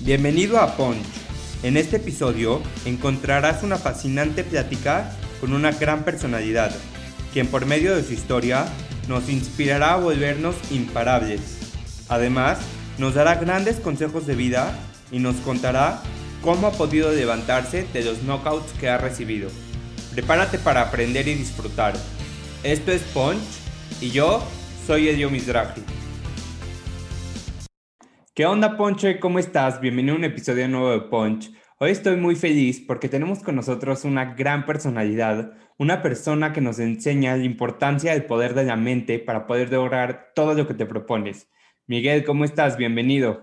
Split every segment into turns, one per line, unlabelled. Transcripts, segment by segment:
Bienvenido a Punch. En este episodio encontrarás una fascinante plática con una gran personalidad, quien por medio de su historia nos inspirará a volvernos imparables. Además, nos dará grandes consejos de vida y nos contará cómo ha podido levantarse de los knockouts que ha recibido. Prepárate para aprender y disfrutar. Esto es Punch y yo soy Elio Mizrahi. ¿Qué onda, Ponche? ¿Cómo estás? Bienvenido a un episodio nuevo de Punch. Hoy estoy muy feliz porque tenemos con nosotros una gran personalidad, una persona que nos enseña la importancia del poder de la mente para poder lograr todo lo que te propones. Miguel, ¿cómo estás? Bienvenido.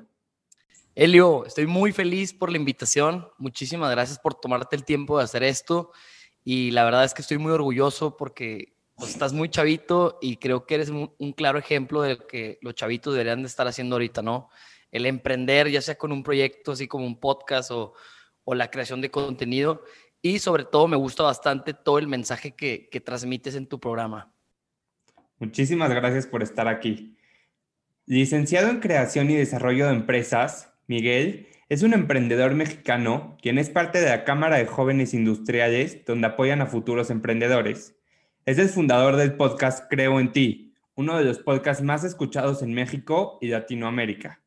Elio, estoy muy feliz por la invitación. Muchísimas gracias por tomarte el tiempo de hacer esto. Y la verdad es que estoy muy orgulloso porque pues, estás muy chavito y creo que eres un, claro ejemplo de lo que los chavitos deberían de estar haciendo ahorita, ¿no? El emprender, ya sea con un proyecto así como un podcast o, la creación de contenido. Y sobre todo me gusta bastante todo el mensaje que, que transmites en tu programa.
Muchísimas gracias por estar aquí. Licenciado en Creación y Desarrollo de Empresas, Miguel es un emprendedor mexicano quien es parte de la Cámara de Jóvenes Industriales donde apoyan a futuros emprendedores. Es el fundador del podcast Creo en Ti, uno de los podcasts más escuchados en México y Latinoamérica.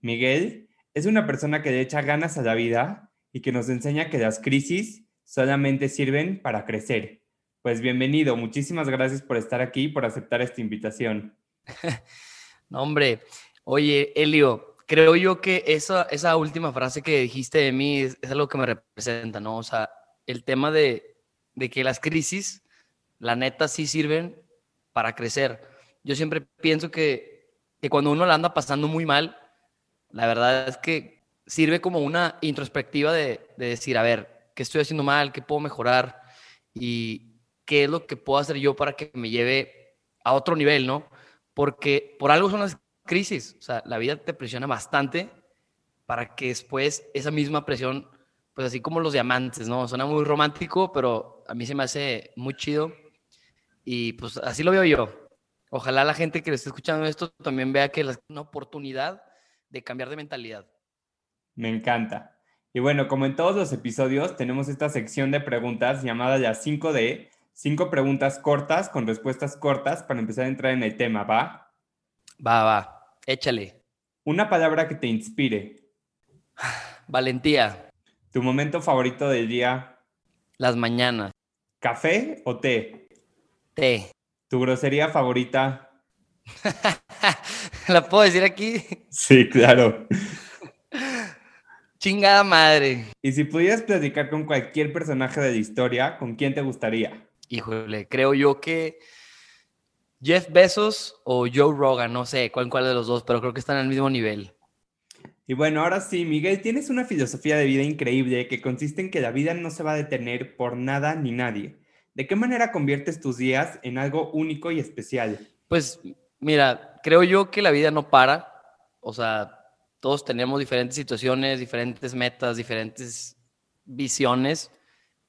Miguel es una persona que le echa ganas a la vida y que nos enseña que las crisis solamente sirven para crecer. Pues bienvenido, muchísimas gracias por estar aquí y por aceptar esta invitación.
no, hombre, oye, Elio, creo yo que esa, esa última frase que dijiste de mí es, algo que me representa, ¿no? O sea, el tema de, de que las crisis, la neta, sí sirven para crecer. Yo siempre pienso que, que cuando uno la anda pasando muy mal, la verdad es que sirve como una introspectiva de, decir, a ver, ¿qué estoy haciendo mal? ¿Qué puedo mejorar? Y qué es lo que puedo hacer yo para que me lleve a otro nivel, ¿no? Porque por algo son las crisis, o sea, la vida te presiona bastante para que después esa misma presión, pues así como los diamantes, ¿no? Suena muy romántico, pero a mí se me hace muy chido y pues así lo veo yo. Ojalá la gente que le esté escuchando esto también vea que es una oportunidad de cambiar de mentalidad.
Me encanta. Y bueno, como en todos los episodios, tenemos esta sección de preguntas llamada ya 5D, cinco preguntas cortas con respuestas cortas para empezar a entrar en el tema, ¿va?
Va, va, échale.
Una palabra que te inspire.
Valentía.
¿Tu momento favorito del día?
Las mañanas.
¿Café o té?
Té.
¿Tu grosería favorita?
¿La puedo decir aquí?
Sí, claro.
Chingada madre.
Y si pudieras platicar con cualquier personaje de la historia, ¿con quién te gustaría?
Híjole, creo yo que Jeff Bezos o Joe Rogan, no sé cuál, cuál de los dos, pero creo que están al mismo nivel.
Y bueno, ahora sí, Miguel, tienes una filosofía de vida increíble que consiste en que la vida no se va a detener por nada ni nadie. ¿De qué manera conviertes tus días en algo único y especial?
Pues Mira, creo yo que la vida no para. O sea, todos tenemos diferentes situaciones, diferentes metas, diferentes visiones,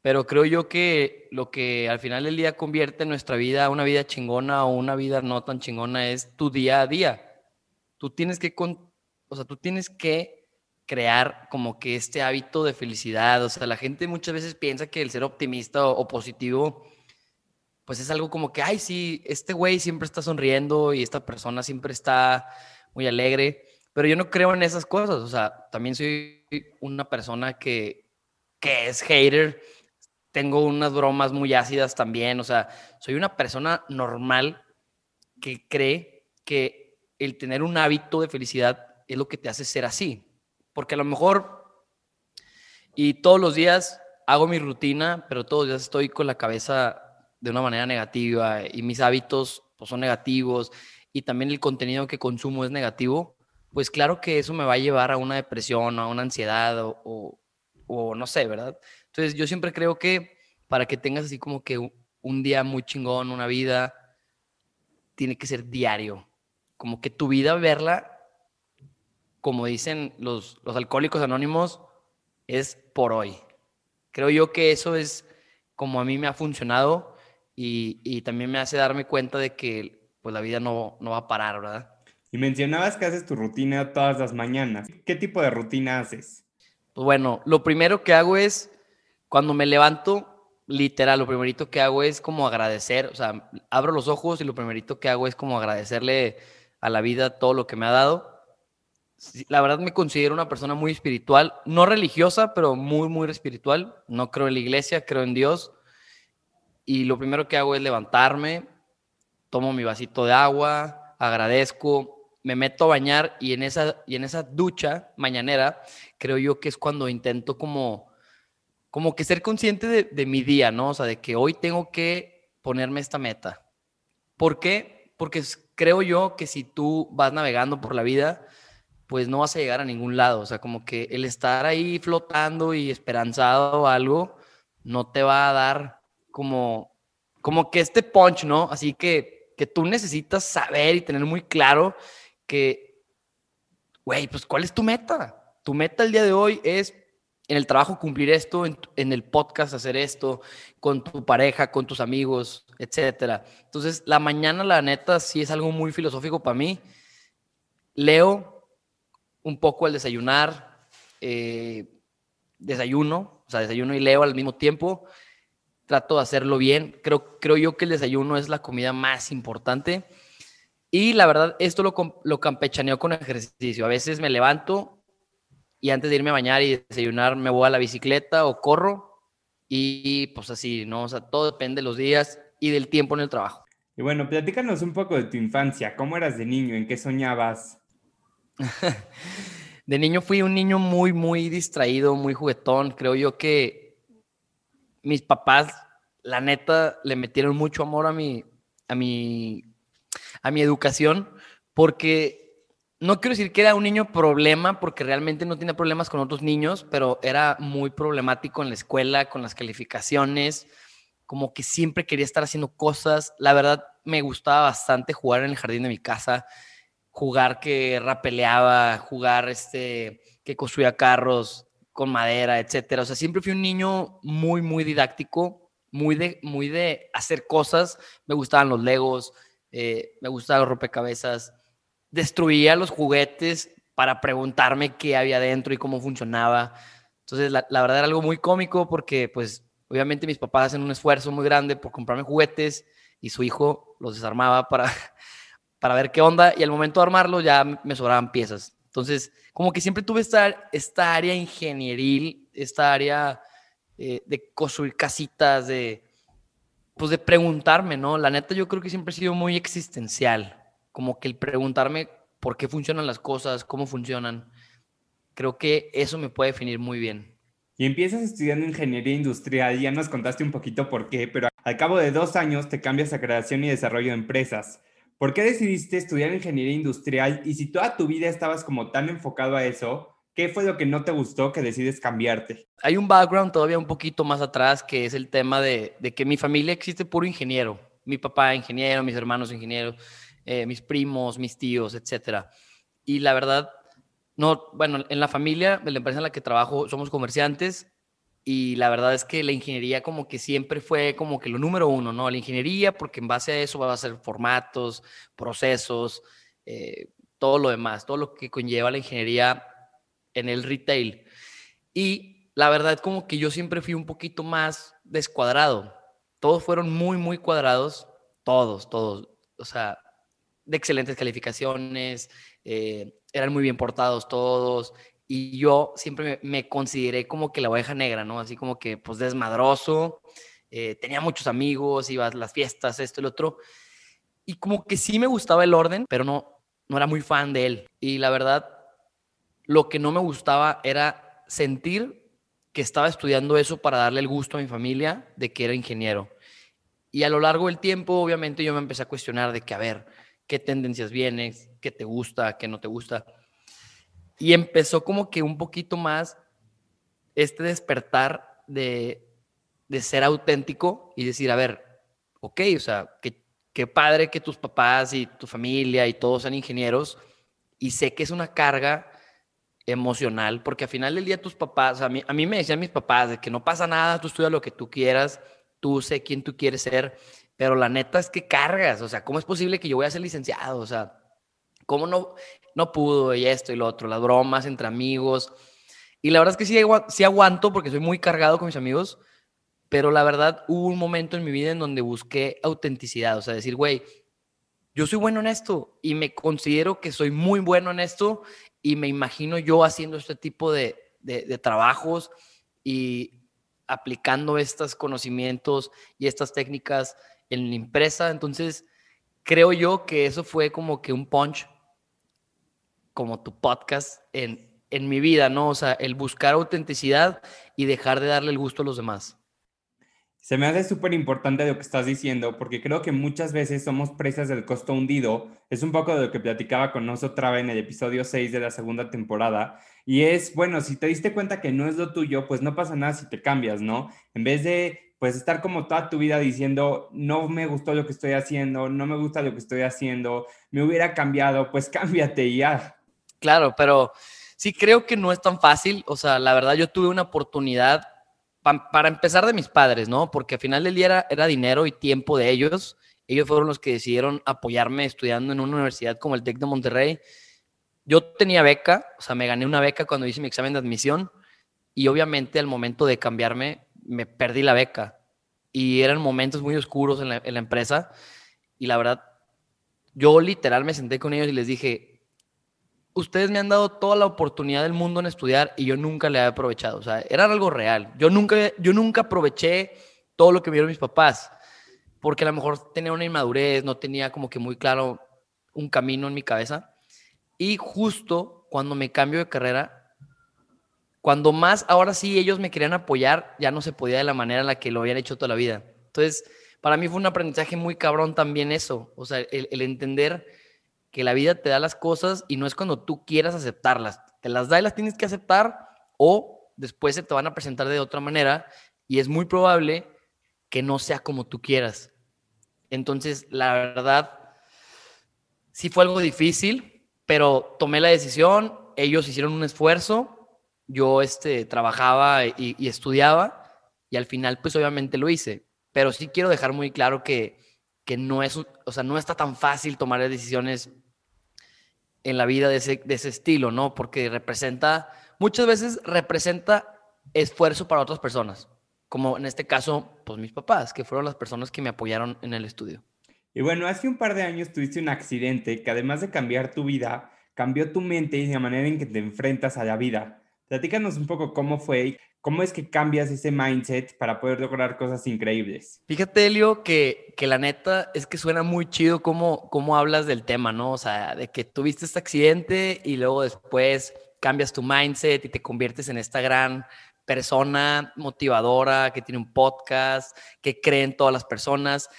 pero creo yo que lo que al final del día convierte nuestra vida a una vida chingona o una vida no tan chingona es tu día a día. Tú tienes que, o sea, tú tienes que crear como que este hábito de felicidad. O sea, la gente muchas veces piensa que el ser optimista o positivo pues es algo como que, ay, sí, este güey siempre está sonriendo y esta persona siempre está muy alegre, pero yo no creo en esas cosas, o sea, también soy una persona que, que es hater, tengo unas bromas muy ácidas también, o sea, soy una persona normal que cree que el tener un hábito de felicidad es lo que te hace ser así, porque a lo mejor y todos los días hago mi rutina, pero todos los días estoy con la cabeza de una manera negativa y mis hábitos pues, son negativos y también el contenido que consumo es negativo, pues claro que eso me va a llevar a una depresión, a una ansiedad o, o, no sé, ¿verdad? Entonces yo siempre creo que para que tengas así como que un día muy chingón, una vida, tiene que ser diario. Como que tu vida verla, como dicen los, los alcohólicos anónimos, es por hoy. Creo yo que eso es como a mí me ha funcionado y, también me hace darme cuenta de que pues la vida no, no va a parar, ¿verdad?
Y mencionabas que haces tu rutina todas las mañanas. ¿Qué tipo de rutina haces?
Pues bueno, lo primero que hago es, cuando me levanto, literal, lo primerito que hago es como agradecer, o sea, abro los ojos y lo primerito que hago es como agradecerle a la vida todo lo que me ha dado. La verdad me considero una persona muy espiritual, no religiosa, pero muy, muy espiritual. No creo en la iglesia, creo en Dios. Y lo primero que hago es levantarme, tomo mi vasito de agua, agradezco, me meto a bañar y en esa, y en esa ducha mañanera creo yo que es cuando intento como como que ser consciente de, mi día, ¿no? O sea, de que hoy tengo que ponerme esta meta. ¿Por qué? Porque creo yo que si tú vas navegando por la vida, pues no vas a llegar a ningún lado. O sea, como que el estar ahí flotando y esperanzado o algo, no te va a dar como, como que este punch, ¿no? Así que, que tú necesitas saber y tener muy claro que, güey, pues ¿cuál es tu meta? Tu meta el día de hoy es en el trabajo cumplir esto, en, el podcast hacer esto, con tu pareja, con tus amigos, etcétera. Entonces, la mañana, la neta, sí es algo muy filosófico para mí. Leo un poco el desayunar, eh, desayuno, o sea, desayuno y leo al mismo tiempo. Trato de hacerlo bien. Creo, creo yo que el desayuno es la comida más importante. Y la verdad, esto lo, lo campechaneo con ejercicio. A veces me levanto y antes de irme a bañar y desayunar me voy a la bicicleta o corro y pues así, ¿no? O sea, todo depende de los días y del tiempo en el trabajo.
Y bueno, platícanos un poco de tu infancia, ¿cómo eras de niño? ¿En qué soñabas?
de niño fui un niño muy, muy distraído, muy juguetón. Creo yo que mis papás, la neta, le metieron mucho amor a mi, a mi, a mi educación porque no quiero decir que era un niño problema, porque realmente no tenía problemas con otros niños, pero era muy problemático en la escuela, con las calificaciones, como que siempre quería estar haciendo cosas. La verdad, me gustaba bastante jugar en el jardín de mi casa, jugar que rapeleaba, jugar este, que construía carros con madera, etcétera. O sea, siempre fui un niño muy, muy didáctico, muy de, muy de hacer cosas. Me gustaban los legos, eh, me gustaban los rompecabezas destruía los juguetes para preguntarme qué había dentro y cómo funcionaba. Entonces, la, verdad era algo muy cómico porque, pues, obviamente mis papás hacen un esfuerzo muy grande por comprarme juguetes y su hijo los desarmaba para, para ver qué onda y al momento de armarlo ya me sobraban piezas. Entonces, como que siempre tuve esta, esta área ingenieril, esta área eh, de construir casitas, de, pues de preguntarme, ¿no? La neta yo creo que siempre he sido muy existencial como que el preguntarme por qué funcionan las cosas, cómo funcionan, creo que eso me puede definir muy bien.
Y empiezas estudiando ingeniería industrial, ya nos contaste un poquito por qué, pero al cabo de dos años te cambias a creación y desarrollo de empresas. ¿Por qué decidiste estudiar ingeniería industrial? Y si toda tu vida estabas como tan enfocado a eso, ¿qué fue lo que no te gustó que decides cambiarte?
Hay un background todavía un poquito más atrás que es el tema de, que mi familia existe puro ingeniero. Mi papá ingeniero, mis hermanos ingenieros. Eh, mis primos, mis tíos, etcétera. Y la verdad, no, bueno, en la familia, en la empresa en la que trabajo, somos comerciantes y la verdad es que la ingeniería como que siempre fue como que lo número uno, ¿no? La ingeniería, porque en base a eso va a ser formatos, procesos, eh, todo lo demás, todo lo que conlleva la ingeniería en el retail. Y la verdad como que yo siempre fui un poquito más descuadrado. Todos fueron muy, muy cuadrados, todos, todos. O sea, de excelentes calificaciones, eh, eran muy bien portados todos, y yo siempre me, consideré como que la oveja negra, ¿no? Así como que, pues, desmadroso, eh, tenía muchos amigos, iba a las fiestas, esto y lo otro, y como que sí me gustaba el orden, pero no, no era muy fan de él. Y la verdad, lo que no me gustaba era sentir que estaba estudiando eso para darle el gusto a mi familia de que era ingeniero. Y a lo largo del tiempo, obviamente, yo me empecé a cuestionar de que, a ver, qué tendencias vienes, qué te gusta, qué no te gusta. Y empezó como que un poquito más este despertar de, de ser auténtico y decir, a ver, ok, o sea, qué, qué padre que tus papás y tu familia y todos sean ingenieros y sé que es una carga emocional, porque al final del día tus papás, a mí, a mí me decían mis papás que no pasa nada, tú estudia lo que tú quieras, tú sé quién tú quieres ser, pero la neta es que cargas, o sea, ¿cómo es posible que yo voy a ser licenciado? O sea, ¿Cómo no, no pudo y esto y lo otro? Las bromas entre amigos. Y la verdad es que sí, aguanto porque soy muy cargado con mis amigos, pero la verdad hubo un momento en mi vida en donde busqué autenticidad, o sea, decir, güey, yo soy bueno en esto y me considero que soy muy bueno en esto y me imagino yo haciendo este tipo de, de, trabajos y aplicando estos conocimientos y estas técnicas en la empresa. Entonces, creo yo que eso fue como que un punch, como tu podcast, en, en mi vida, ¿no? O sea, el buscar autenticidad y dejar de darle el gusto a los demás.
Se me hace súper importante lo que estás diciendo, porque creo que muchas veces somos presas del costo hundido. Es un poco de lo que platicaba con nosotros vez en el episodio 6 de la segunda temporada. Y es, bueno, si te diste cuenta que no es lo tuyo, pues no pasa nada si te cambias, ¿no? En vez de, pues, estar como toda tu vida diciendo, no me gustó lo que estoy haciendo, no me gusta lo que estoy haciendo, me hubiera cambiado, pues cámbiate y ya.
Claro, pero sí creo que no es tan fácil. O sea, la verdad yo tuve una oportunidad para empezar de mis padres, ¿no? Porque al final del día era, dinero y tiempo de ellos. Ellos fueron los que decidieron apoyarme estudiando en una universidad como el TEC de Monterrey. Yo tenía beca, o sea, me gané una beca cuando hice mi examen de admisión y obviamente al momento de cambiarme me perdí la beca y eran momentos muy oscuros en la, en la empresa y la verdad, yo literal me senté con ellos y les dije, ustedes me han dado toda la oportunidad del mundo en estudiar y yo nunca le he aprovechado. O sea, era algo real. Yo nunca, yo nunca aproveché todo lo que vieron mis papás, porque a lo mejor tenía una inmadurez, no tenía como que muy claro un camino en mi cabeza. Y justo cuando me cambio de carrera, cuando más, ahora sí ellos me querían apoyar, ya no se podía de la manera en la que lo habían hecho toda la vida. Entonces, para mí fue un aprendizaje muy cabrón también eso, o sea, el, el entender que la vida te da las cosas y no es cuando tú quieras aceptarlas. Te las da y las tienes que aceptar o después se te van a presentar de otra manera y es muy probable que no sea como tú quieras. Entonces, la verdad, sí fue algo difícil, pero tomé la decisión, ellos hicieron un esfuerzo, yo este, trabajaba y, y estudiaba y al final pues obviamente lo hice, pero sí quiero dejar muy claro que, que no es, o sea, no está tan fácil tomar decisiones en la vida de ese, de ese estilo, ¿no? Porque representa, muchas veces representa esfuerzo para otras personas, como en este caso, pues mis papás, que fueron las personas que me apoyaron en el estudio.
Y bueno, hace un par de años tuviste un accidente que además de cambiar tu vida, cambió tu mente y la manera en que te enfrentas a la vida. Platícanos un poco cómo fue ¿Cómo es que cambias ese mindset para poder lograr cosas increíbles?
Fíjate, Elio, que, que la neta es que suena muy chido cómo, cómo hablas del tema, ¿no? O sea, de que tuviste este accidente y luego después cambias tu mindset y te conviertes en esta gran persona motivadora que tiene un podcast, que cree en todas las personas.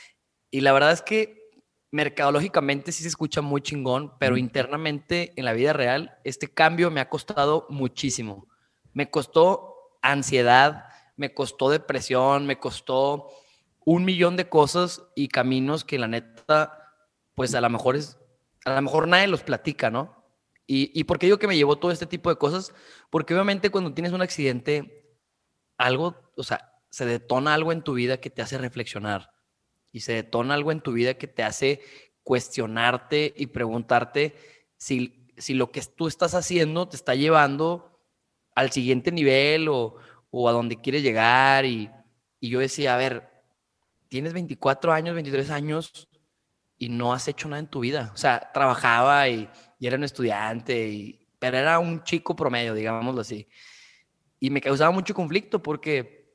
Y la verdad es que mercadológicamente sí se escucha muy chingón, pero internamente en la vida real este cambio me ha costado muchísimo. Me costó ansiedad, me costó depresión, me costó un millón de cosas y caminos que la neta, pues a lo mejor es, a lo mejor nadie los platica, ¿no? Y, y por qué digo que me llevó todo este tipo de cosas? Porque obviamente cuando tienes un accidente, algo, o sea, se detona algo en tu vida que te hace reflexionar y se detona algo en tu vida que te hace cuestionarte y preguntarte si, si lo que tú estás haciendo te está llevando al siguiente nivel o, a donde quieres llegar. Y, yo decía, a ver, tienes 24 años, 23 años y no has hecho nada en tu vida. O sea, trabajaba y, era un estudiante, y, pero era un chico promedio, digámoslo así. Y me causaba mucho conflicto porque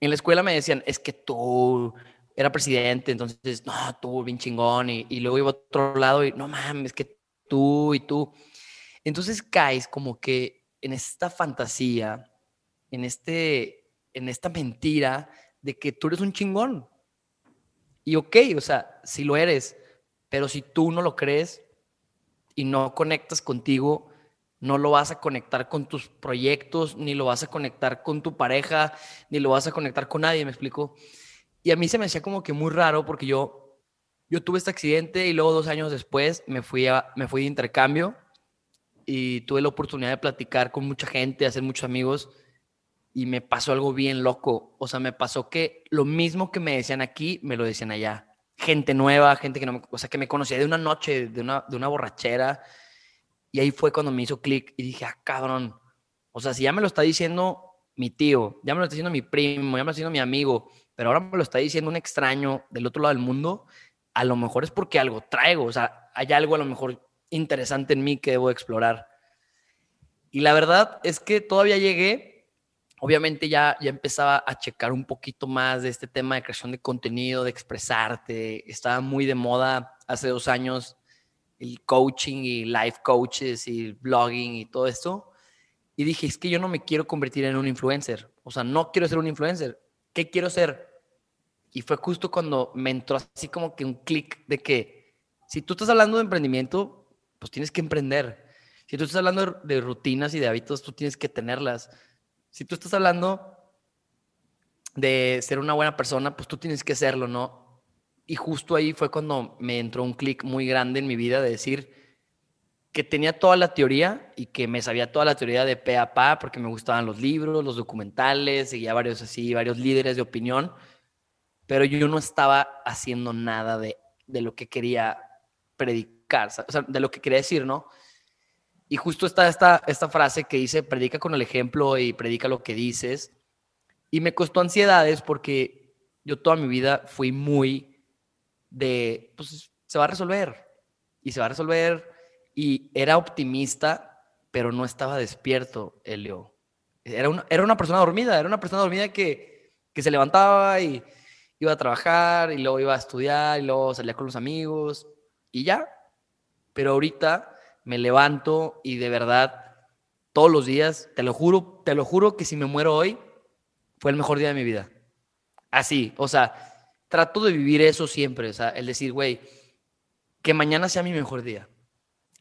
en la escuela me decían, es que tú era presidente, entonces, no, tú bien chingón. Y, y luego iba a otro lado y, no mames, es que tú y tú. Entonces caes como que en esta fantasía, en, este, en esta mentira de que tú eres un chingón. Y ok, o sea, si lo eres, pero si tú no lo crees y no conectas contigo, no lo vas a conectar con tus proyectos, ni lo vas a conectar con tu pareja, ni lo vas a conectar con nadie, me explico. Y a mí se me hacía como que muy raro porque yo, yo tuve este accidente y luego dos años después me fui, a, me fui de intercambio y tuve la oportunidad de platicar con mucha gente, hacer muchos amigos y me pasó algo bien loco. O sea, me pasó que lo mismo que me decían aquí, me lo decían allá. gente nueva, gente que no me, o sea, que me conocía de una noche, de una, de una borrachera. Y ahí fue cuando me hizo clic y dije, ah, cabrón. O sea, si ya me lo está diciendo mi tío, ya me lo está diciendo mi primo, ya me lo está diciendo mi amigo, pero ahora me lo está diciendo un extraño del otro lado del mundo, a lo mejor es porque algo traigo, o sea, hay algo a lo mejor interesante en mí que debo explorar. Y la verdad es que todavía llegué, obviamente ya, ya empezaba a checar un poquito más de este tema de creación de contenido, de expresarte, estaba muy de moda hace dos años el coaching y life coaches y blogging y todo esto. Y dije, es que yo no me quiero convertir en un influencer, o sea, no quiero ser un influencer, ¿qué quiero ser? Y fue justo cuando me entró así como que un clic de que si tú estás hablando de emprendimiento, pues tienes que emprender. Si tú estás hablando de rutinas y de hábitos, tú tienes que tenerlas. Si tú estás hablando de ser una buena persona, pues tú tienes que serlo, ¿no? Y justo ahí fue cuando me entró un clic muy grande en mi vida de decir que tenía toda la teoría y que me sabía toda la teoría de pe a pa porque me gustaban los libros, los documentales, seguía varios así, varios líderes de opinión, pero yo no estaba haciendo nada de, de lo que quería predicar, de lo que quería decir, ¿no? Y justo está esta, esta frase que dice, predica con el ejemplo y predica lo que dices. Y me costó ansiedades porque yo toda mi vida fui muy de, pues se va a resolver. Y se va a resolver. Y era optimista, pero no estaba despierto, Helio. Era una, era una persona dormida, era una persona dormida que, que se levantaba y iba a trabajar y luego iba a estudiar y luego salía con los amigos y ya. Pero ahorita me levanto y de verdad todos los días, te lo juro, te lo juro que si me muero hoy, fue el mejor día de mi vida. Así, o sea, trato de vivir eso siempre, o sea, el decir, güey, que mañana sea mi mejor día.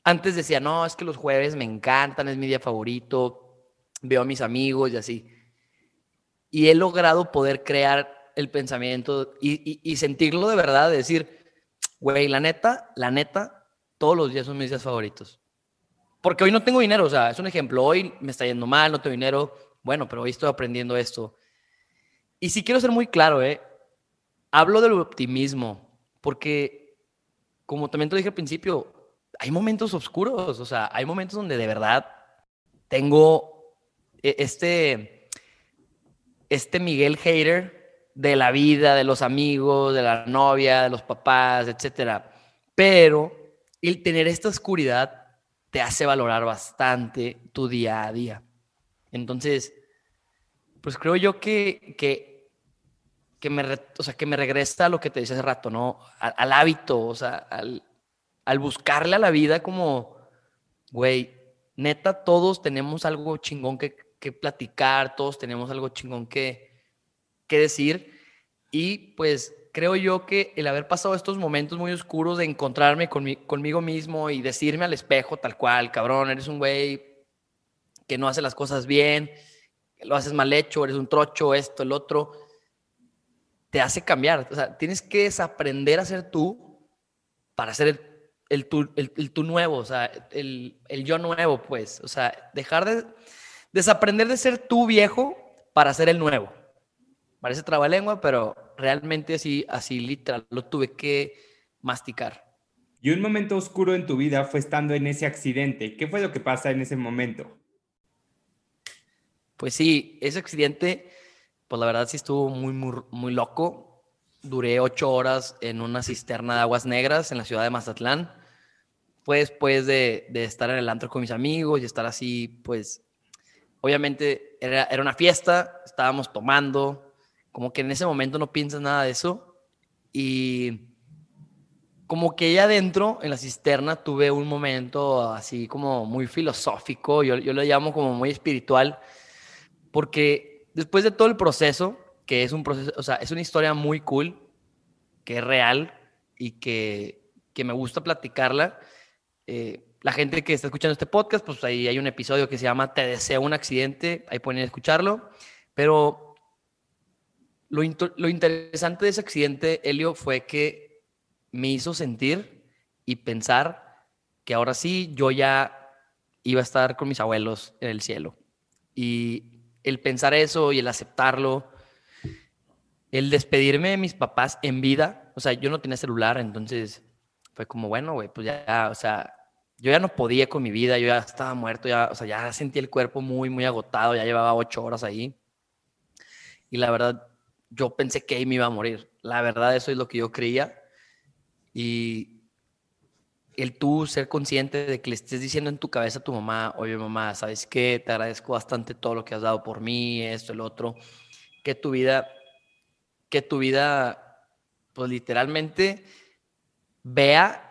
Antes decía, no, es que los jueves me encantan, es mi día favorito, veo a mis amigos y así. Y he logrado poder crear el pensamiento y, y sentirlo de verdad, de decir, güey, la neta, la neta, todos los días son mis días favoritos. Porque hoy no tengo dinero, o sea, es un ejemplo. Hoy me está yendo mal, no tengo dinero. Bueno, pero hoy estoy aprendiendo esto. Y si quiero ser muy claro, ¿eh? Hablo del optimismo, porque, como también te dije al principio, hay momentos oscuros, o sea, hay momentos donde de verdad tengo e-, este, este Miguel hater de la vida, de los amigos, de la novia, de los papás, etcétera. Pero el tener esta oscuridad te hace valorar bastante tu día a día. Entonces, pues creo yo que, que, que me, o sea, que me regresa a lo que te decía hace rato, ¿no? Al, hábito, o sea, al, al buscarle a la vida como, güey, neta, todos tenemos algo chingón que, que platicar, todos tenemos algo chingón que, que decir. Y pues creo yo que el haber pasado estos momentos muy oscuros de encontrarme conmigo mismo y decirme al espejo tal cual, cabrón, eres un güey que no hace las cosas bien, lo haces mal hecho, eres un trocho, esto, el otro, te hace cambiar. O sea, tienes que desaprender a ser tú para ser el, tú nuevo, o sea, el, el yo nuevo, pues. O sea, dejar de desaprender de ser tú viejo para ser el nuevo. Parece trabalengua, pero realmente así, así literal, lo tuve que masticar.
Y un momento oscuro en tu vida fue estando en ese accidente. ¿Qué fue lo que pasa en ese momento?
Pues sí, ese accidente, pues la verdad sí estuvo muy, muy, muy loco. Duré ocho horas en una cisterna de aguas negras en la ciudad de Mazatlán. Fue después de, de estar en el antro con mis amigos y estar así, pues, obviamente era, era una fiesta, estábamos tomando, como que en ese momento no piensas nada de eso. Y como que allá adentro, en la cisterna, tuve un momento así como muy filosófico, yo, yo lo llamo como muy espiritual, porque después de todo el proceso, que es un proceso, o sea, es una historia muy cool, que es real y que, que me gusta platicarla. Eh, la gente que está escuchando este podcast, pues ahí hay un episodio que se llama Te deseo un accidente, ahí pueden escucharlo, pero lo, interesante de ese accidente, Helio, fue que me hizo sentir y pensar que ahora sí yo ya iba a estar con mis abuelos en el cielo. Y el pensar eso y el aceptarlo, el despedirme de mis papás en vida, o sea, yo no tenía celular, entonces fue como, bueno, güey, pues ya, o sea, yo ya no podía con mi vida, yo ya estaba muerto, ya, o sea, ya sentí el cuerpo muy, muy agotado, ya llevaba ocho horas ahí. Y la verdad, yo pensé que me iba a morir. La verdad, eso es lo que yo creía. Y el tú ser consciente de que le estés diciendo en tu cabeza a tu mamá, oye mamá, ¿sabes qué? Te agradezco bastante todo lo que has dado por mí, esto, el otro. Que tu vida, que tu vida, pues literalmente vea,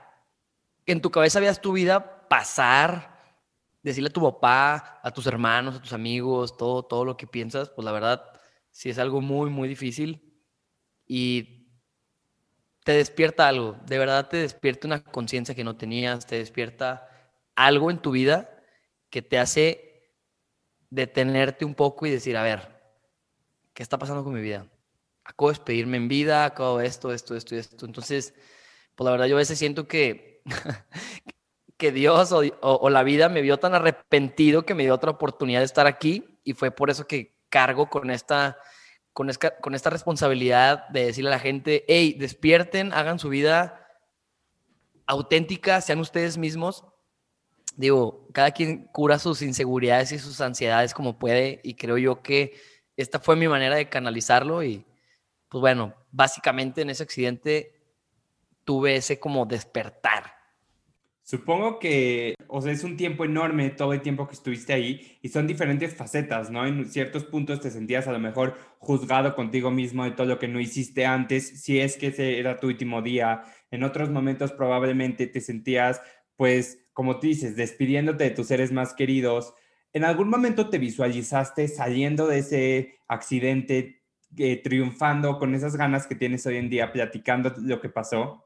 en tu cabeza veas tu vida pasar, decirle a tu papá, a tus hermanos, a tus amigos, todo, todo lo que piensas, pues la verdad, sí es algo muy, muy difícil y te despierta algo, de verdad te despierta una conciencia que no tenías, te despierta algo en tu vida que te hace detenerte un poco y decir, a ver, ¿qué está pasando con mi vida? Acabo de despedirme en vida, acabo esto, esto, esto y esto. Entonces, pues la verdad yo a veces siento que, que Dios o, la vida me vio tan arrepentido que me dio otra oportunidad de estar aquí y fue por eso que cargo con esta, con esta, responsabilidad de decirle a la gente, hey, despierten, hagan su vida auténtica, sean ustedes mismos. Digo, cada quien cura sus inseguridades y sus ansiedades como puede y creo yo que esta fue mi manera de canalizarlo y pues bueno, básicamente en ese accidente tuve ese como despertar.
Supongo que, o sea, es un tiempo enorme todo el tiempo que estuviste ahí y son diferentes facetas, ¿no? En ciertos puntos te sentías a lo mejor juzgado contigo mismo de todo lo que no hiciste antes, si es que ese era tu último día. En otros momentos probablemente te sentías, pues, como tú dices, despidiéndote de tus seres más queridos. ¿En algún momento te visualizaste saliendo de ese accidente, eh, triunfando con esas ganas que tienes hoy en día, platicando lo que pasó?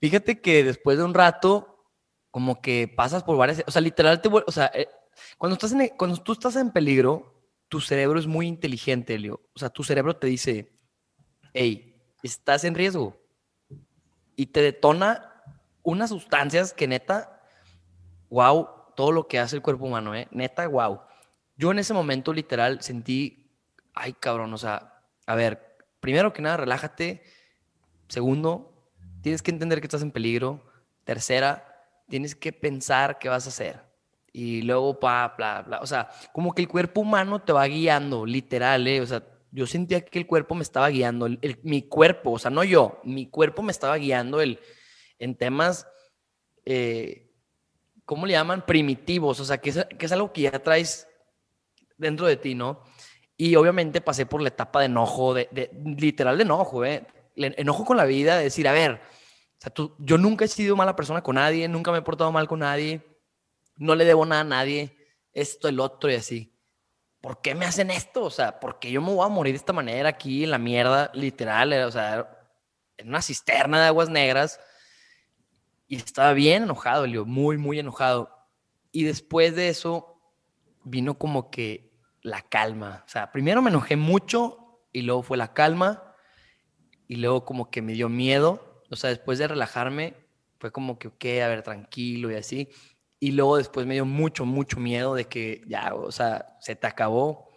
Fíjate que después de un rato, como que pasas por varias, o sea, literal te o sea, eh, cuando estás en, cuando tú estás en peligro, tu cerebro es muy inteligente, Leo. O sea, tu cerebro te dice, hey, estás en riesgo. Y te detona unas sustancias que neta, wow, todo lo que hace el cuerpo humano, ¿eh? Neta, wow. Yo en ese momento literal sentí, ay, cabrón, o sea, a ver, primero que nada, relájate. Segundo, tienes que entender que estás en peligro. Tercera, tienes que pensar qué vas a hacer. Y luego, bla, bla, bla. O sea, como que el cuerpo humano te va guiando, literal, ¿eh? O sea, yo sentía que el cuerpo me estaba guiando, mi cuerpo, o sea, no yo, mi cuerpo me estaba guiando el, en temas, eh, ¿cómo le llaman? Primitivos, o sea, que es, que es algo que ya traes dentro de ti, ¿no? Y obviamente pasé por la etapa de enojo, de, de literal de enojo, ¿eh? Enojo con la vida, de decir, a ver, o sea, tú, yo nunca he sido mala persona con nadie, nunca me he portado mal con nadie, no le debo nada a nadie, esto, el otro y así. ¿Por qué me hacen esto? O sea, ¿por qué yo me voy a morir de esta manera aquí en la mierda, literal? O sea, en una cisterna de aguas negras. Y estaba bien enojado, Leo, muy, muy enojado. Y después de eso vino como que la calma. O sea, primero me enojé mucho y luego fue la calma y luego como que me dio miedo o sea, después de relajarme, fue como que, ok, a ver, tranquilo y así. Y luego después me dio mucho, mucho miedo de que ya, o sea, se te acabó.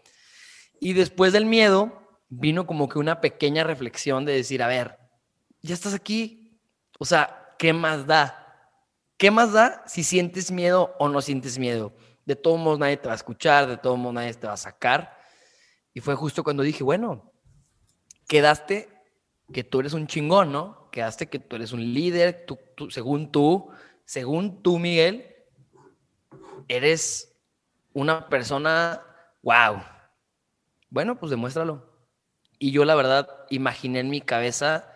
Y después del miedo, vino como que una pequeña reflexión de decir, a ver, ya estás aquí. O sea, ¿qué más da? ¿Qué más da si sientes miedo o no sientes miedo? De todos modos nadie te va a escuchar, de todos modos nadie te va a sacar. Y fue justo cuando dije, bueno, quedaste que tú eres un chingón, ¿no? quedaste que tú eres un líder, tú, según tú, según tú, Miguel, eres una persona, wow. Bueno, pues demuéstralo. Y yo la verdad imaginé en mi cabeza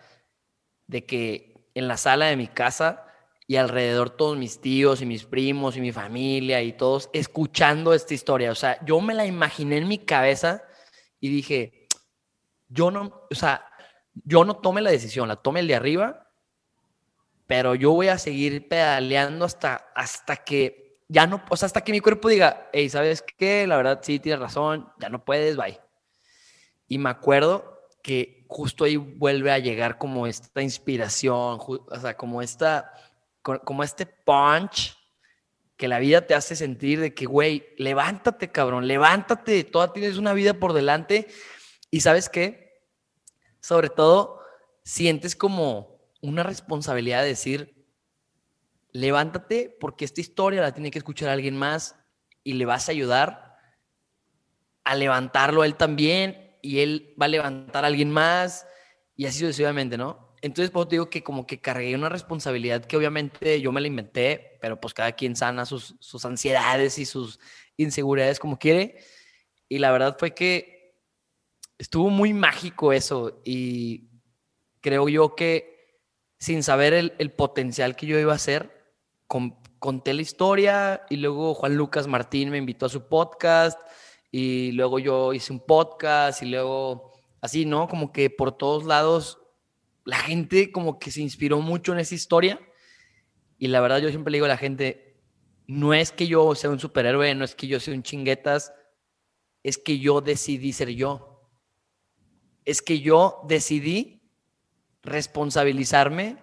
de que en la sala de mi casa y alrededor todos mis tíos y mis primos y mi familia y todos escuchando esta historia. O sea, yo me la imaginé en mi cabeza y dije, yo no, o sea, yo no tome la decisión, la tome el de arriba, pero yo voy a seguir pedaleando hasta, hasta que ya no, o sea, hasta que mi cuerpo diga, hey, ¿sabes qué? La verdad sí tienes razón, ya no puedes, bye. Y me acuerdo que justo ahí vuelve a llegar como esta inspiración, o sea, como esta, como este punch que la vida te hace sentir de que, güey, levántate, cabrón, levántate, toda tienes una vida por delante. Y sabes qué? Sobre todo sientes como una responsabilidad de decir, levántate porque esta historia la tiene que escuchar alguien más y le vas a ayudar a levantarlo a él también y él va a levantar a alguien más y así sucesivamente, ¿no? Entonces, pues te digo que como que cargué una responsabilidad que obviamente yo me la inventé, pero pues cada quien sana sus, sus ansiedades y sus inseguridades como quiere. Y la verdad fue que estuvo muy mágico eso y creo yo que sin saber el, el potencial que yo iba a hacer, conté la historia y luego Juan Lucas Martín me invitó a su podcast y luego yo hice un podcast y luego así, ¿no? Como que por todos lados la gente como que se inspiró mucho en esa historia y la verdad yo siempre le digo a la gente, no es que yo sea un superhéroe, no es que yo sea un chinguetas, es que yo decidí ser yo. Es que yo decidí responsabilizarme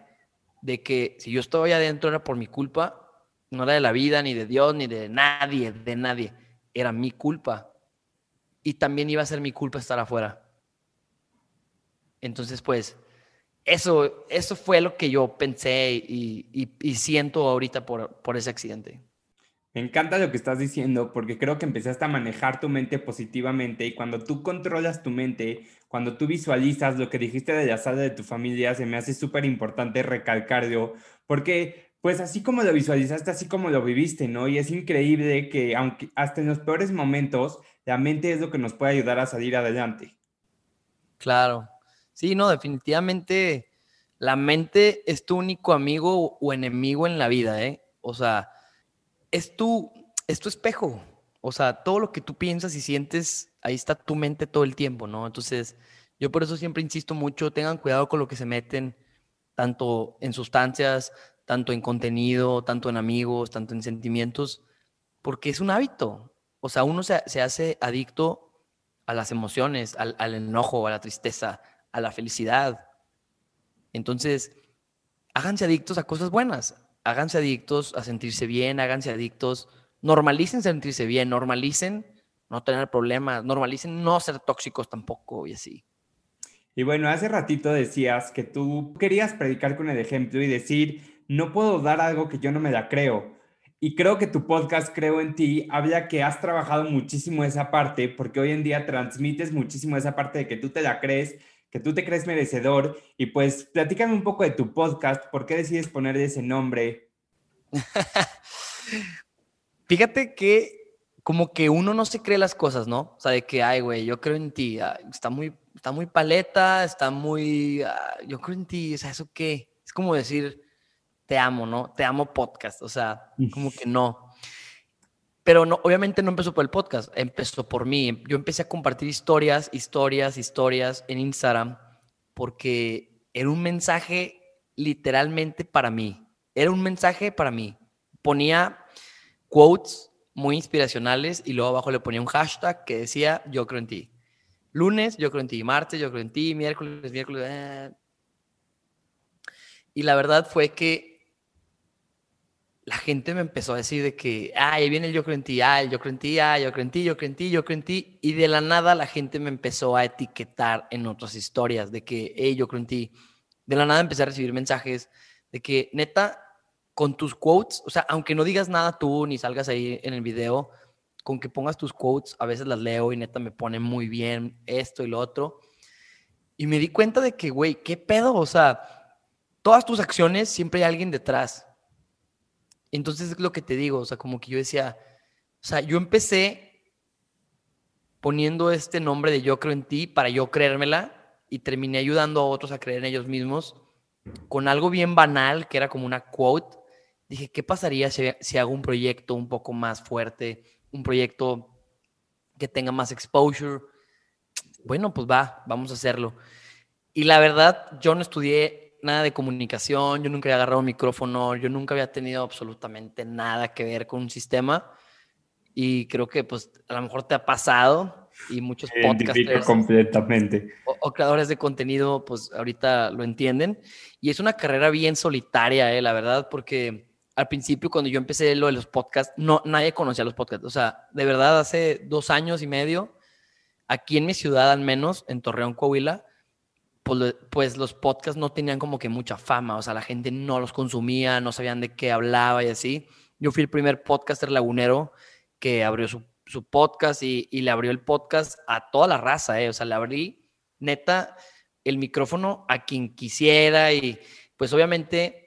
de que si yo estoy adentro era por mi culpa, no era de la vida, ni de Dios, ni de nadie, de nadie. Era mi culpa. Y también iba a ser mi culpa estar afuera. Entonces, pues, eso, eso fue lo que yo pensé y, siento ahorita por, por ese accidente.
Me encanta lo que estás diciendo porque creo que empezaste a manejar tu mente positivamente y cuando tú controlas tu mente, cuando tú visualizas lo que dijiste de la sala de tu familia, se me hace súper importante recalcarlo porque pues así como lo visualizaste, así como lo viviste, ¿no? Y es increíble que aunque hasta en los peores momentos, la mente es lo que nos puede ayudar a salir adelante.
Claro. Sí, no, definitivamente la mente es tu único amigo o enemigo en la vida, ¿eh? O sea, es tu, es tu espejo. O sea, todo lo que tú piensas y sientes, ahí está tu mente todo el tiempo, ¿no? Entonces, yo por eso siempre insisto mucho, tengan cuidado con lo que se meten, tanto en sustancias, tanto en contenido, tanto en amigos, tanto en sentimientos, porque es un hábito. O sea, uno se, hace adicto a las emociones, al, al enojo, a la tristeza, a la felicidad. Entonces, háganse adictos a cosas buenas, háganse adictos a sentirse bien, háganse adictos, normalicen sentirse bien, normalicen no tener problemas, normalicen no ser tóxicos tampoco y así.
Y bueno, hace ratito decías que tú querías predicar con el ejemplo y decir, no puedo dar algo que yo no me la creo. Y creo que tu podcast, Creo en ti, habla que has trabajado muchísimo esa parte, porque hoy en día transmites muchísimo esa parte de que tú te la crees que tú te crees merecedor. Y pues platícame un poco de tu podcast, ¿por qué decides poner ese nombre?
Fíjate que como que uno no se cree las cosas, ¿no? O sea, de que, ay, güey, yo creo en ti, ah, está muy, está muy paleta, está muy, ah, yo creo en ti, o sea, ¿eso qué? Es como decir, te amo, ¿no? Te amo podcast, o sea, como que no. Pero no, obviamente no empezó por el podcast, empezó por mí. Yo empecé a compartir historias, historias, historias en Instagram porque era un mensaje literalmente para mí. Era un mensaje para mí. Ponía quotes muy inspiracionales y luego abajo le ponía un hashtag que decía yo creo en ti. Lunes, yo creo en ti. Martes, yo creo en ti. Miércoles, miércoles. Eh. Y la verdad fue que la gente me empezó a decir de que, ah, ahí viene el yo creo en ti, ah, yo creo en ti, ah, yo creo en ti, yo creo en ti, yo creo en ti. Y de la nada la gente me empezó a etiquetar en otras historias de que, hey, yo creo en ti. De la nada empecé a recibir mensajes de que, neta, con tus quotes, o sea, aunque no digas nada tú ni salgas ahí en el video, con que pongas tus quotes, a veces las leo y neta me pone muy bien esto y lo otro. Y me di cuenta de que, güey, ¿qué pedo? O sea, todas tus acciones siempre hay alguien detrás entonces es lo que te digo, o sea, como que yo decía, o sea, yo empecé poniendo este nombre de yo creo en ti para yo creérmela y terminé ayudando a otros a creer en ellos mismos con algo bien banal que era como una quote. Dije, ¿qué pasaría si, si hago un proyecto un poco más fuerte, un proyecto que tenga más exposure? Bueno, pues va, vamos a hacerlo. Y la verdad, yo no estudié nada de comunicación, yo nunca había agarrado un micrófono, yo nunca había tenido absolutamente nada que ver con un sistema y creo que pues a lo mejor te ha pasado y muchos podcasters
completamente
o, creadores de contenido pues ahorita lo entienden y es una carrera bien solitaria, eh, la verdad, porque al principio cuando yo empecé lo de los podcasts, no, nadie conocía los podcasts, o sea, de verdad hace dos años y medio, aquí en mi ciudad al menos, en Torreón, Coahuila, pues, pues, los podcasts no tenían como que mucha fama, o sea, la gente no los consumía, no sabían de qué hablaba y así. Yo fui el primer podcaster lagunero que abrió su, su podcast y, y, le abrió el podcast a toda la raza, ¿eh? o sea, le abrí neta el micrófono a quien quisiera y pues obviamente,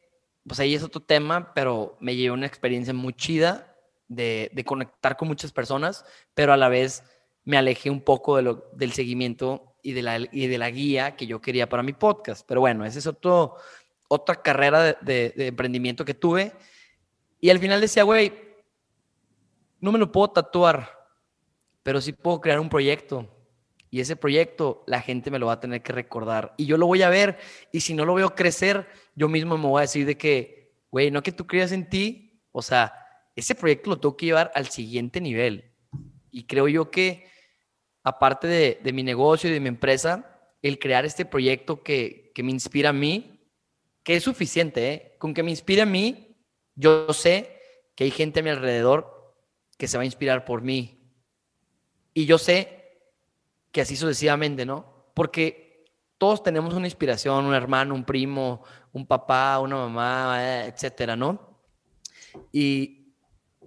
pues ahí es otro tema, pero me llevé una experiencia muy chida de, conectar con muchas personas, pero a la vez me alejé un poco de lo, del seguimiento y de, la, y de la guía que yo quería para mi podcast. Pero bueno, esa es otro, otra carrera de, de, emprendimiento que tuve. Y al final decía, güey, no me lo puedo tatuar, pero sí puedo crear un proyecto. Y ese proyecto la gente me lo va a tener que recordar. Y yo lo voy a ver. Y si no lo veo crecer, yo mismo me voy a decir de que, güey, no que tú creas en ti. O sea, ese proyecto lo tengo que llevar al siguiente nivel. Y creo yo que aparte de, mi negocio de mi empresa, el crear este proyecto que, me inspira a mí, que es suficiente, ¿eh? con que me inspire a mí, yo sé que hay gente a mi alrededor que se va a inspirar por mí. Y yo sé que así sucesivamente, ¿no? Porque todos tenemos una inspiración, un hermano, un primo, un papá, una mamá, etcétera, ¿no? Y,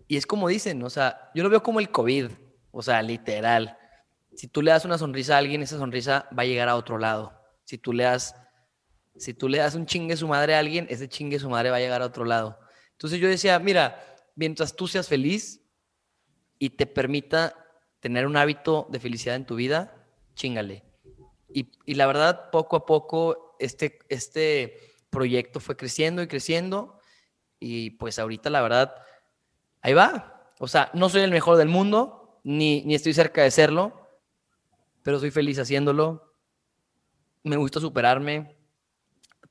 y es como dicen, o sea, yo lo veo como el COVID, o sea, literal si tú le das una sonrisa a alguien, esa sonrisa va a llegar a otro lado. Si tú le das, si tú le das un chingue su madre a alguien, ese chingue su madre va a llegar a otro lado. Entonces yo decía, mira, mientras tú seas feliz y te permita tener un hábito de felicidad en tu vida, chingale. Y, y la verdad, poco a poco, este, este proyecto fue creciendo y creciendo. Y pues ahorita, la verdad, ahí va. O sea, no soy el mejor del mundo, ni, ni estoy cerca de serlo, pero soy feliz haciéndolo. Me gusta superarme.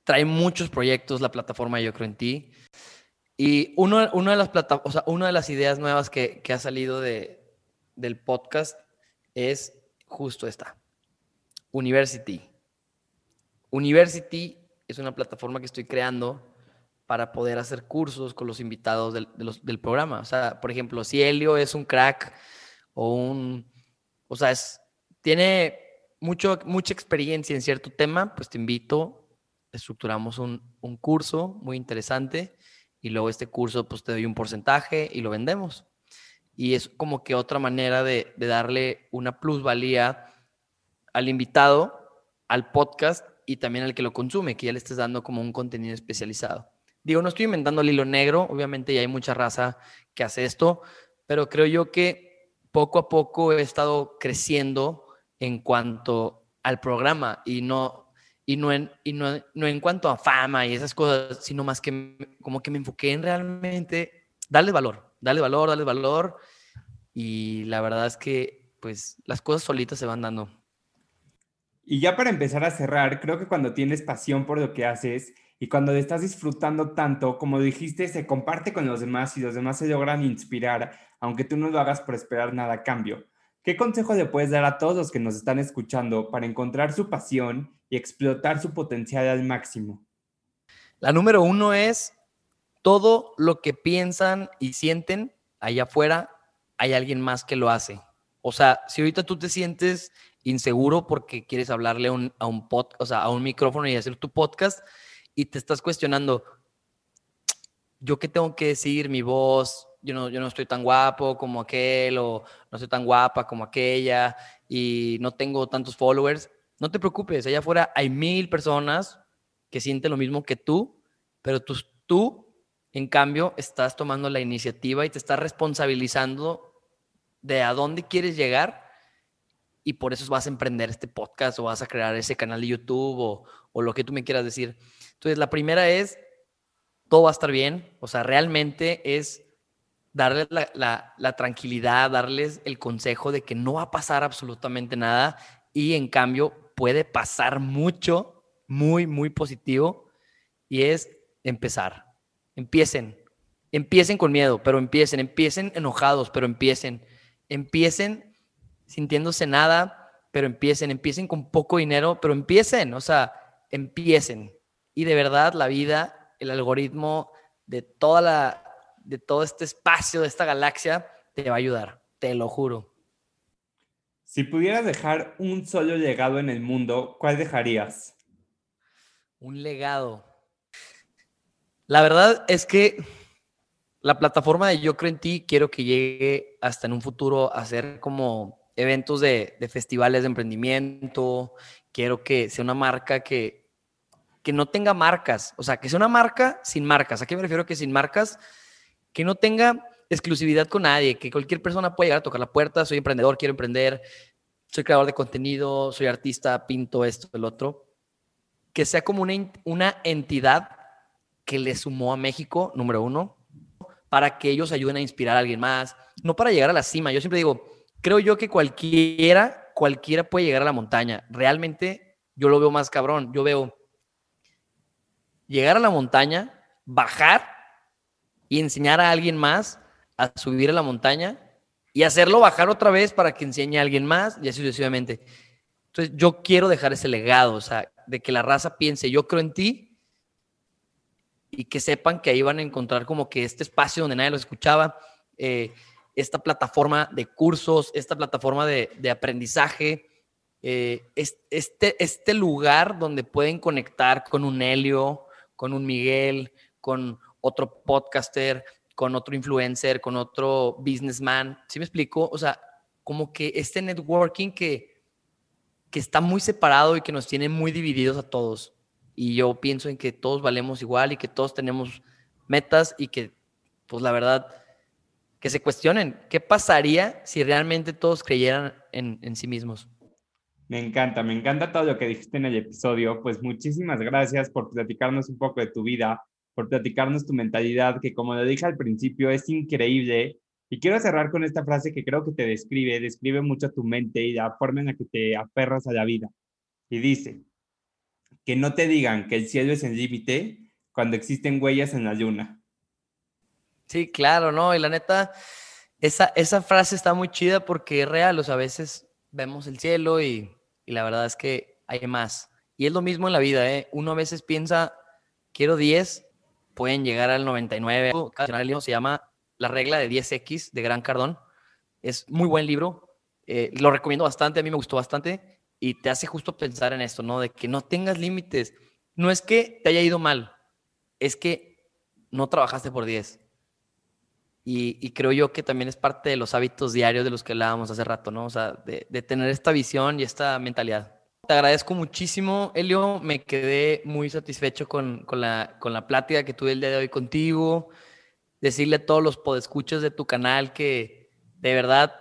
Trae muchos proyectos la plataforma Yo Creo en Ti. Y uno, de las o sea, una de las ideas nuevas que, que ha salido de, del podcast es justo esta. University. University es una plataforma que estoy creando para poder hacer cursos con los invitados del, del programa. O sea, por ejemplo, si Helio es un crack o un... O sea, es, tiene mucho, mucha experiencia en cierto tema, pues te invito, estructuramos un, un, curso muy interesante y luego este curso pues te doy un porcentaje y lo vendemos. Y es como que otra manera de, darle una plusvalía al invitado, al podcast y también al que lo consume, que ya le estés dando como un contenido especializado. Digo, no estoy inventando el hilo negro, obviamente ya hay mucha raza que hace esto, pero creo yo que poco a poco he estado creciendo en cuanto al programa y no, y no, en, y no, no en cuanto a fama y esas cosas, sino más que como que me enfoqué en realmente darle valor, darle valor, darle valor. Y la verdad es que pues las cosas solitas se van dando.
Y ya para empezar a cerrar, creo que cuando tienes pasión por lo que haces y cuando estás disfrutando tanto, como dijiste, se comparte con los demás y los demás se logran inspirar, aunque tú no lo hagas por esperar nada a cambio. ¿Qué consejo le puedes dar a todos los que nos están escuchando para encontrar su pasión y explotar su potencial al máximo?
La número uno es todo lo que piensan y sienten allá afuera, hay alguien más que lo hace. O sea, si ahorita tú te sientes inseguro porque quieres hablarle a un, un o sea, a un micrófono y hacer tu podcast y te estás cuestionando, ¿yo qué tengo que decir? Mi voz, yo no, yo no estoy tan guapo como aquel o no soy tan guapa como aquella y no tengo tantos followers, no te preocupes, allá afuera hay mil personas que sienten lo mismo que tú, pero tú, tú, en cambio, estás tomando la iniciativa y te estás responsabilizando de a dónde quieres llegar y por eso vas a emprender este podcast o vas a crear ese canal de YouTube o, lo que tú me quieras decir. Entonces, la primera es, todo va a estar bien, o sea, realmente es darles la, tranquilidad, darles el consejo de que no va a pasar absolutamente nada y en cambio puede pasar mucho, muy, muy positivo y es empezar. Empiecen, empiecen con miedo, pero empiecen, empiecen enojados, pero empiecen, empiecen sintiéndose nada, pero empiecen, empiecen con poco dinero, pero empiecen, o sea, empiecen. Y de verdad la vida, el algoritmo de toda la, de todo este espacio, de esta galaxia, te va a ayudar, te lo juro.
Si pudieras dejar un solo legado en el mundo, ¿cuál dejarías?
Un legado. La verdad es que la plataforma de Yo Creo en Ti quiero que llegue hasta en un futuro a ser como eventos de, festivales de emprendimiento. Quiero que sea una marca que, que no tenga marcas. O sea, que sea una marca sin marcas. ¿A qué me refiero que sin marcas? Que no tenga exclusividad con nadie, que cualquier persona pueda llegar a tocar la puerta. Soy emprendedor, quiero emprender, soy creador de contenido, soy artista, pinto esto, el otro. Que sea como una, una entidad que le sumó a México, número uno, para que ellos ayuden a inspirar a alguien más, no para llegar a la cima. Yo siempre digo, creo yo que cualquiera, cualquiera puede llegar a la montaña. Realmente yo lo veo más cabrón. Yo veo llegar a la montaña, bajar y enseñar a alguien más a subir a la montaña y hacerlo bajar otra vez para que enseñe a alguien más y así sucesivamente. Entonces yo quiero dejar ese legado, o sea, de que la raza piense, yo creo en ti y que sepan que ahí van a encontrar como que este espacio donde nadie los escuchaba, eh, esta plataforma de cursos, esta plataforma de, aprendizaje, eh, este, este lugar donde pueden conectar con un Helio, con un Miguel, con otro podcaster, con otro influencer, con otro businessman. ¿Sí me explico? O sea, como que este networking que, que está muy separado y que nos tiene muy divididos a todos y yo pienso en que todos valemos igual y que todos tenemos metas y que, pues la verdad, que se cuestionen qué pasaría si realmente todos creyeran en, en sí mismos.
Me encanta, me encanta todo lo que dijiste en el episodio. Pues muchísimas gracias por platicarnos un poco de tu vida, por platicarnos tu mentalidad, que como lo dije al principio, es increíble. Y quiero cerrar con esta frase que creo que te describe, describe mucho tu mente y la forma en la que te aferras a la vida. Y dice, que no te digan que el cielo es el límite cuando existen huellas en la luna.
Sí, claro, ¿no? Y la neta, esa, esa frase está muy chida porque es real, o sea, a veces vemos el cielo y, y la verdad es que hay más. Y es lo mismo en la vida, ¿eh? Uno a veces piensa, quiero 10, pueden llegar al 99. El libro se llama La regla de 10X de Gran Cardón. Es muy buen libro, eh, lo recomiendo bastante, a mí me gustó bastante y te hace justo pensar en esto, ¿no? De que no tengas límites. No es que te haya ido mal, es que no trabajaste por 10. Y, creo yo que también es parte de los hábitos diarios de los que hablábamos hace rato, ¿no? O sea, de, tener esta visión y esta mentalidad. Te agradezco muchísimo, Elio. Me quedé muy satisfecho con, con, la, con la plática que tuve el día de hoy contigo. Decirle a todos los podescuchos de tu canal que de verdad,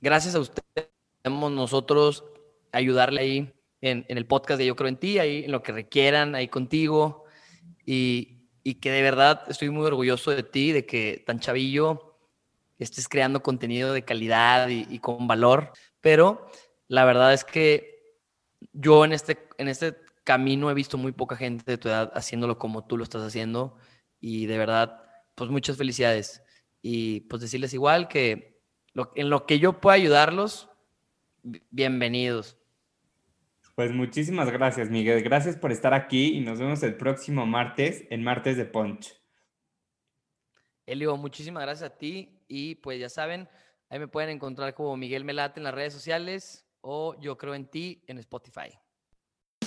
gracias a ustedes, nosotros ayudarle ahí en, el podcast de Yo Creo en Ti, ahí en lo que requieran, ahí contigo. Y, que de verdad estoy muy orgulloso de ti, de que tan chavillo estés creando contenido de calidad y, con valor. Pero la verdad es que yo en este, en este camino he visto muy poca gente de tu edad haciéndolo como tú lo estás haciendo. Y de verdad, pues muchas felicidades. Y pues decirles igual que en lo que yo pueda ayudarlos, bienvenidos.
Pues muchísimas gracias, Miguel. Gracias por estar aquí y nos vemos el próximo martes en Martes de Punch.
Elio, muchísimas gracias a ti y pues ya saben, ahí me pueden encontrar como Miguel Melate en las redes sociales o Yo Creo en Ti en Spotify.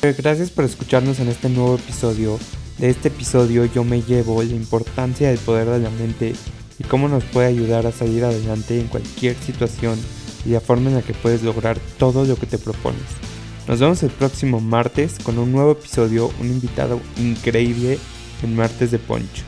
Gracias por escucharnos en este nuevo episodio. De este episodio yo me llevo la importancia del poder de la mente y cómo nos puede ayudar a salir adelante en cualquier situación y la forma en la que puedes lograr todo lo que te propones. Nos vemos el próximo martes con un nuevo episodio, un invitado increíble en Martes de Poncho.